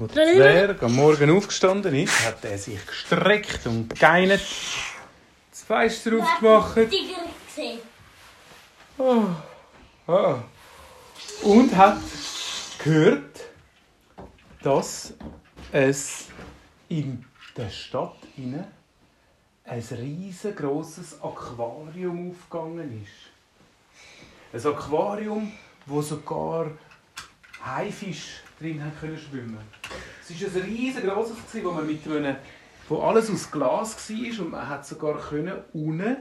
Wo der Zwerg am Morgen aufgestanden ist, hat er sich gestreckt und geinert, das Fenster aufgemacht. Tiger gesehen. Oh. Oh. Und hat gehört, dass es in der Stadt inne ein riesengroßes Aquarium aufgegangen ist. Ein Aquarium, wo sogar Haifisch drin haben können schwimmen. Es war ein riesengroßes, wo man mit einem, wo alles aus Glas war und man hat sogar können unten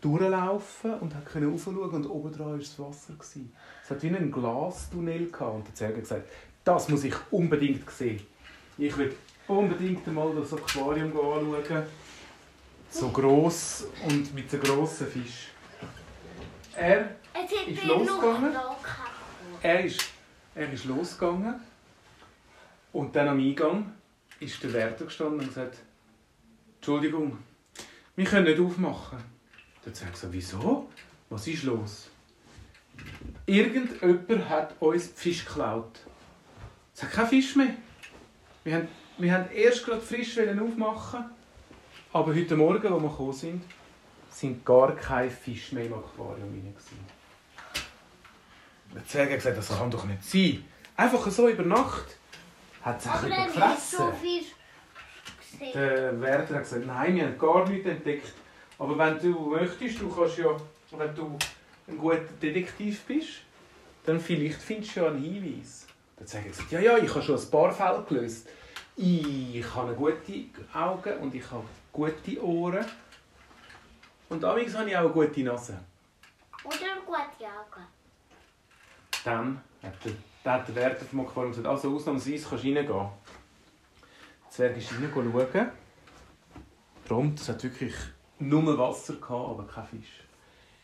durchlaufen und hat können raufschauen und oben dran war das Wasser. Es hat wie einen Glastunnel gehabt und der Zwerg hat gesagt, das muss ich unbedingt sehen. Ich will unbedingt einmal das Aquarium anschauen. So gross und mit so grossen Fisch. Er Ist losgegangen? er ist, er ist losgegangen und dann am Eingang ist der Wärter gestanden und gesagt, Entschuldigung, wir können nicht aufmachen. Der Zwerg gesagt, wieso? Was ist los? Irgendjemand hat uns Fisch geklaut. Es hat keinen Fisch mehr. Wir haben, wir haben erst gerade frisch aufmachen, aber heute Morgen, als wir gekommen sind, sind gar keine Fische mehr im Aquarium gewesen. Der Zwerg hat gesagt, das kann doch nicht sein. Einfach so über Nacht hat es Aber sich dann ist so viel gesehen. Der Wärter hat gesagt, nein, wir haben gar nichts entdeckt. Aber wenn du möchtest, du kannst ja, wenn du ein guter Detektiv bist, dann vielleicht findest du ja einen Hinweis. Dann sage ich gesagt, ja, ja, ich habe schon ein paar Fälle gelöst. Ich habe gute Augen und ich habe gute Ohren. Und amigs habe ich auch eine gute Nase. Oder gute Augen. Dann hat der, hat der Wärter vom Aquarium gesagt, also ausnahmsweise kannst du reingehen. Der Zwerg ist rein schauen. Prompt, es hat wirklich nur Wasser, gehabt, aber kein Fisch.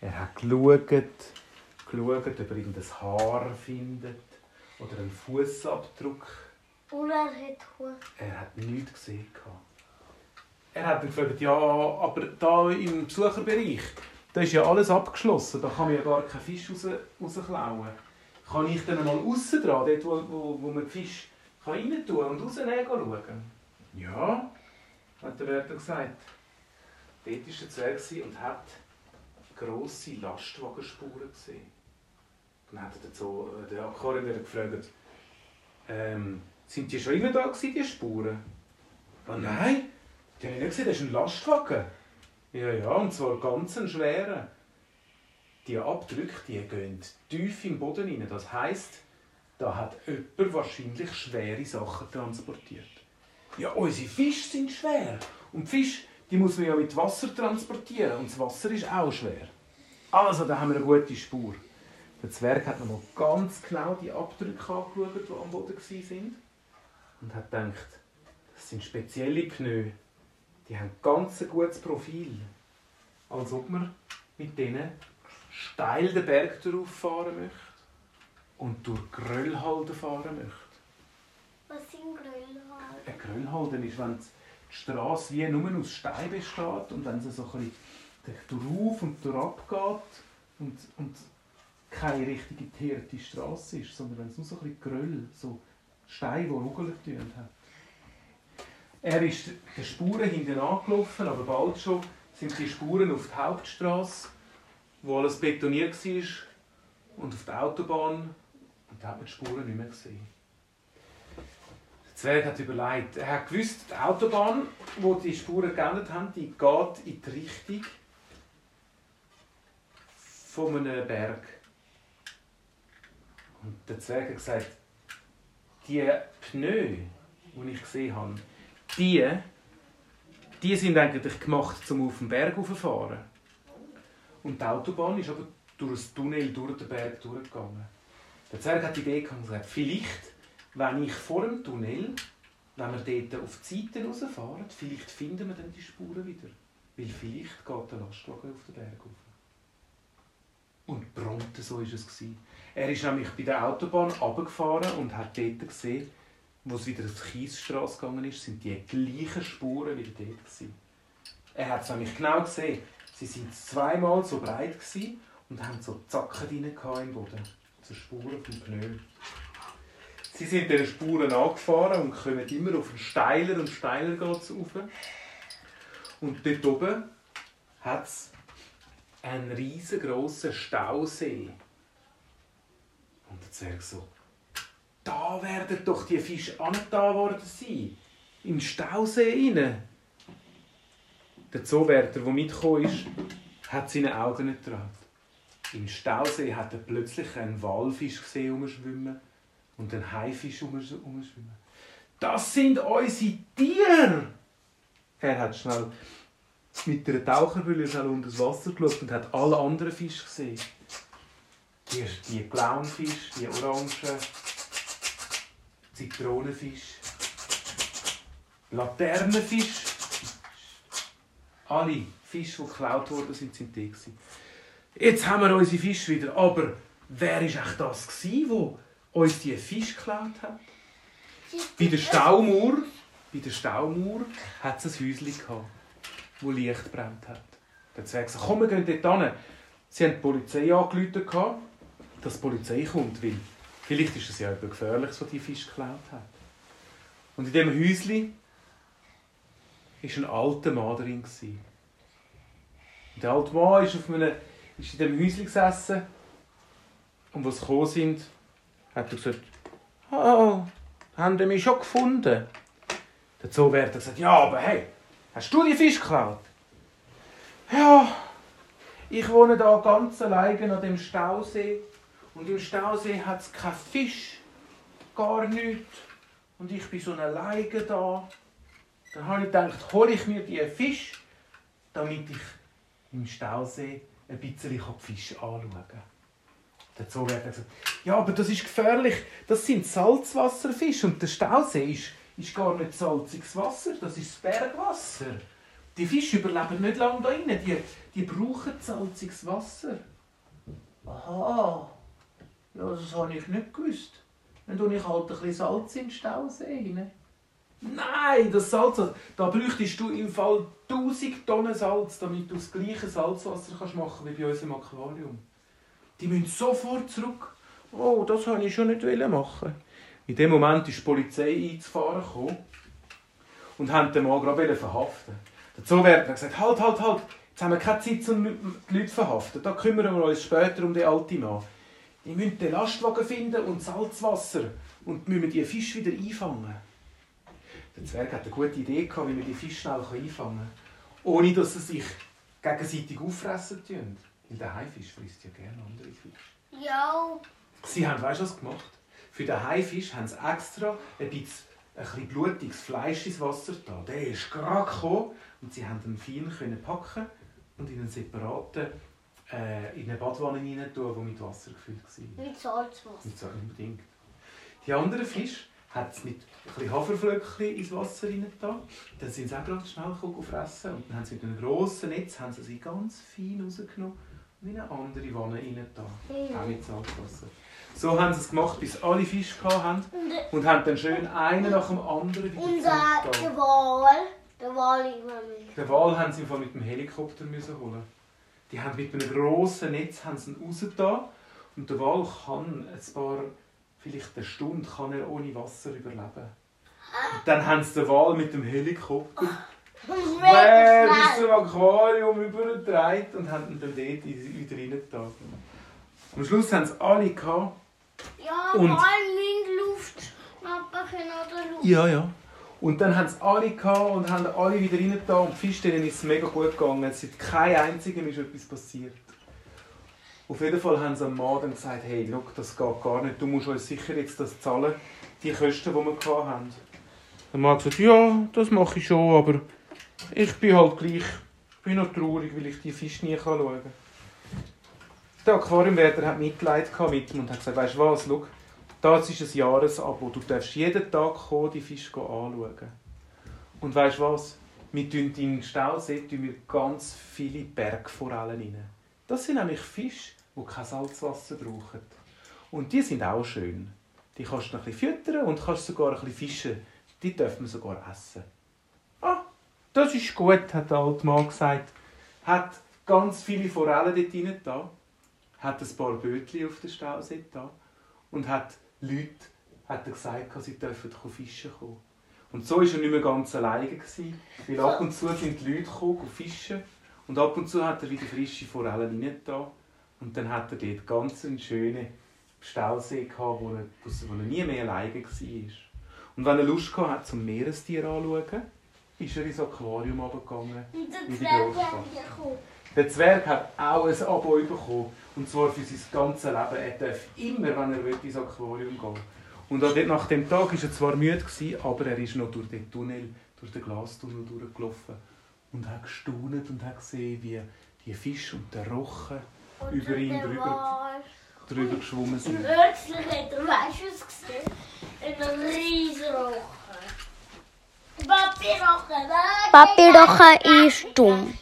Er hat geschaut, geschaut, ob er irgendein Haar findet oder einen Fußabdruck. Und er hat Hunger. Er hat nichts gesehen. Er hat gefragt, ja, aber da im Besucherbereich, da ist ja alles abgeschlossen, da kann man ja gar keinen Fisch raus, rausklauen. Kann ich dann mal aussen dran, dort wo, wo, wo man den Fisch kann rein tun und rausnehmen schauen? Ja, hat der Wärter gesagt. Dort war der Zwerg und hat grosse Lastwagenspuren gesehen. Dann hat er dann so, äh, gefragt, ähm, sind die schon immer da gewesen, die Spuren? Ah, nein, die habe ich nicht gesehen, das ist ein Lastwagen. Ja, ja, und zwar ganz ein schwerer. Die Abdrücke die gehen tief im Boden rein. Das heisst, da hat jemand wahrscheinlich schwere Sachen transportiert. Ja, unsere Fische sind schwer. Und die Fische, die muss man ja mit Wasser transportieren. Und das Wasser ist auch schwer. Also, da haben wir eine gute Spur. Der Zwerg hat nochmal ganz genau die Abdrücke angeschaut, die am Boden waren. Und hat gedacht, das sind spezielle Pneu. Die haben ganz ein gutes Profil. Als ob man mit denen steil den Berg darauf fahren möchte und durch Gröllhalden fahren möchte. Was sind Grölle? Ein Gröllhalden ist, wenn die Straße wie nur aus Stein besteht und wenn sie so ein bisschen darauf und durchab geht und, und keine richtige geteerte Straße ist, sondern wenn es nur so ein bisschen Gröll, so Steine, die Rugeln hat. Er ist den Spuren hinten angelaufen, aber bald schon sind die Spuren auf die Hauptstraße, wo alles betoniert war, und auf der Autobahn. Und da hat man die Spuren nicht mehr gesehen. Der Zwerg hat überlegt, er hat gewusst, die Autobahn, wo die Spuren geändert haben, die geht in die Richtung von einem Berg. Und der Zwerg hat gesagt, die Pneu, die ich gesehen habe, die, die sind eigentlich gemacht, um auf den Berg raufzufahren. Und die Autobahn ist aber durch ein Tunnel durch den Berg durchgegangen. Der Zwerg hat die Idee gehabt und gesagt, vielleicht, wenn ich vor dem Tunnel, wenn wir dort auf die Seite rausfahren, vielleicht finden wir dann die Spuren wieder. Weil vielleicht geht der Lastwagen auf den Berg rauf. Und prompt so war es. Er ist nämlich bei der Autobahn runtergefahren und hat dort gesehen, wo es wieder auf die Kiesstraße gegangen ist, sind die gleichen Spuren wieder dort. Gewesen. Er hat es nämlich genau gesehen. Sie sind zweimal so breit gewesen und haben so Zacken drin im Boden. So Spuren vom Pneu. Sie sind den Spuren angefahren und kommen immer auf einen steiler und steiler geht's rauf. Und dort oben hat es einen riesengroßen Stausee. Und der Zwerg so, da werden doch die Fische angetan worden sein. Im Stausee rein. Der Zoowärter, der mitgekommen ist, hat seine Augen nicht getraut. Im Stausee hat er plötzlich einen Walfisch gesehen umschwimmen und einen Haifisch umschwimmen. Das sind unsere Tiere! Er hat schnell mit einer Taucherbrille schnell unter das Wasser geschaut und hat alle anderen Fische gesehen. Die, die Clownfisch, die Orangen, Zitronenfisch, Laternenfisch. Alle Fische, die geklaut worden sind, sind die. Jetzt haben wir unsere Fische wieder. Aber wer war echt das, der uns diese Fische geklaut hat? Bei der Staumauer, bei der Staumauer hat es ein Häuschen gehabt, wo Licht brennt hat. Der Zwerg gesagt, komm, wir gehen dort hin. Sie haben die Polizei angerufen, dass die Polizei kommt, weil vielleicht ist es ja etwas Gefährliches, was die Fische geklaut hat. Und in diesem Häuschen war ein alter Mann drin. Und der alte Mann ist, auf einem, ist in diesem Häuschen gesessen und als sie gekommen sind, hat er gesagt, «Oh, haben Sie mich schon gefunden?» Der Zoowärter hat gesagt, «Ja, aber hey, hast du die Fisch geklaut?» «Ja, ich wohne da ganz alleine an dem Stausee und im Stausee hat es keinen Fisch, gar nichts. Und ich bin so alleine da. Dann habe ich gedacht, hole ich mir die Fisch, damit ich im Stausee ein bisschen die Fische anschauen kann. Der Zoowärter hat gesagt, ja, aber das ist gefährlich. Das sind Salzwasserfische und der Stausee ist, ist gar nicht salziges Wasser, das ist das Bergwasser. Die Fische überleben nicht lange da drin, die, die brauchen salziges Wasser. Aha, ja, das habe ich nicht gewusst. Dann tue ich halt ein bisschen Salz in den Stausee rein. Nein, das Salz, da bräuchtest du im Fall 1000 Tonnen Salz, damit du das gleiche Salzwasser kannst machen wie bei uns im Aquarium. Die müssen sofort zurück. Oh, das wollte ich schon nicht machen. In dem Moment ist die Polizei einzufahren gekommen und haben den Mann gerade verhaften. Der Zoowärter hat gesagt, halt, halt, halt, jetzt haben wir keine Zeit, um die Leute zu verhaften. Da kümmern wir uns später um den alten Mann. Die müssen den Lastwagen finden und Salzwasser und müssen die Fische wieder einfangen. Der Zwerg hat eine gute Idee gehabt, wie man die Fische schnell einfangen kann, ohne dass sie sich gegenseitig auffressen tun. Weil der Haifisch frisst ja gerne andere Fische. Ja. Sie haben, weißt du was gemacht? Für den Haifisch haben sie extra ein bisschen, ein bisschen blutiges Fleisch ins Wasser da. Der ist gerade gekommen und sie haben ihn fein können packen und in einen separaten äh, in eine Badwanne rein tun, die mit Wasser gefüllt war. Mit Salzwasser. Mit so unbedingt. Die anderen Fische hat es mit ein bisschen Haferflöckchen ins Wasser rein Dann sind sie auch gerade schnell fressen und dann haben sie mit einem grossen Netz haben sie sie ganz fein rausgenommen und in eine andere Wanne rein Mhm. Auch mit Salzwasser. So haben sie es gemacht, bis alle Fische hatten und haben dann schön einen nach dem anderen wieder Und zurückgetan. der Wal. Der Wal immer mit. Den Wal haben sie mit dem Helikopter müssen holen. Die haben mit einem grossen Netz haben sie ihn rausgetan. und der Wal kann ein paar, vielleicht eine Stunde, kann er ohne Wasser überleben. Und dann haben sie den Wal mit dem Helikopter quer bis zum Aquarium übergetragen und haben ihn dann dort wieder reingetan. Am Schluss haben sie alle gehabt. Ja, Und-. Papa kann oder Luft. Ja, ja. Und dann haben sie alle gehabt und haben alle wieder reingetan und die Fische denen ist es mega gut gegangen. Es ist kein einzigem ist etwas passiert. Auf jeden Fall haben sie am dann gesagt, hey, look, das geht gar nicht, du musst uns sicher jetzt das zahlen, die Kosten, die wir haben. Der Mann gesagt, ja, das mache ich schon, aber ich bin halt gleich, ich bin noch traurig, weil ich die Fische nie schauen kann. Der Aquariumwärter hat Mitleid mit ihm und hat gesagt, weißt du was, schau, das ist ein Jahresabo. Du darfst jeden Tag kommen, die Fische anschauen. Und weißt du was? Wir tun den Stausee tun wir ganz viele Bergforellen rein. Das sind nämlich Fische, die kein Salzwasser brauchen. Und die sind auch schön. Die kannst du ein bisschen füttern und kannst sogar ein bisschen fischen. Die dürfen wir sogar essen. Ah, das ist gut, hat der alte Mann gesagt. Hat ganz viele Forellen dort rein da. Hat ein paar Bötchen auf den Stausee da. Und hat Leute hat er gesagt, sie dürfen fischen kommen. Und so war er nicht mehr ganz alleine. Gewesen, weil ab und zu sind die Leute gekommen, fischen. Und ab und zu hat er wieder frische Forellen reingetan. Und dann hat er dort ganz einen schönen Stausee gehabt, wo er, wo er nie mehr alleine war. Und wenn er Lust hatte, zum Meerestier anzuschauen, ist er ins Aquarium runtergegangen. Und der Zwerg hat gekommen. Der Zwerg hat auch ein Abo bekommen. Und zwar für sein ganzes Leben. Er darf immer, wenn er will, ins Aquarium gehen. Und auch nach dem Tag war er zwar müde, aber er ist noch durch den Tunnel, durch den Glastunnel durchgelaufen. Und hat gestaunt und hat gesehen, wie die Fische und der Rochen Und über ihn drüber, drüber geschwommen Und sind. plötzlich hat er, weißt du, was gesehen? Ein riesen Rochen. Papi Rochen, nein! Papi Rochen ist dumm.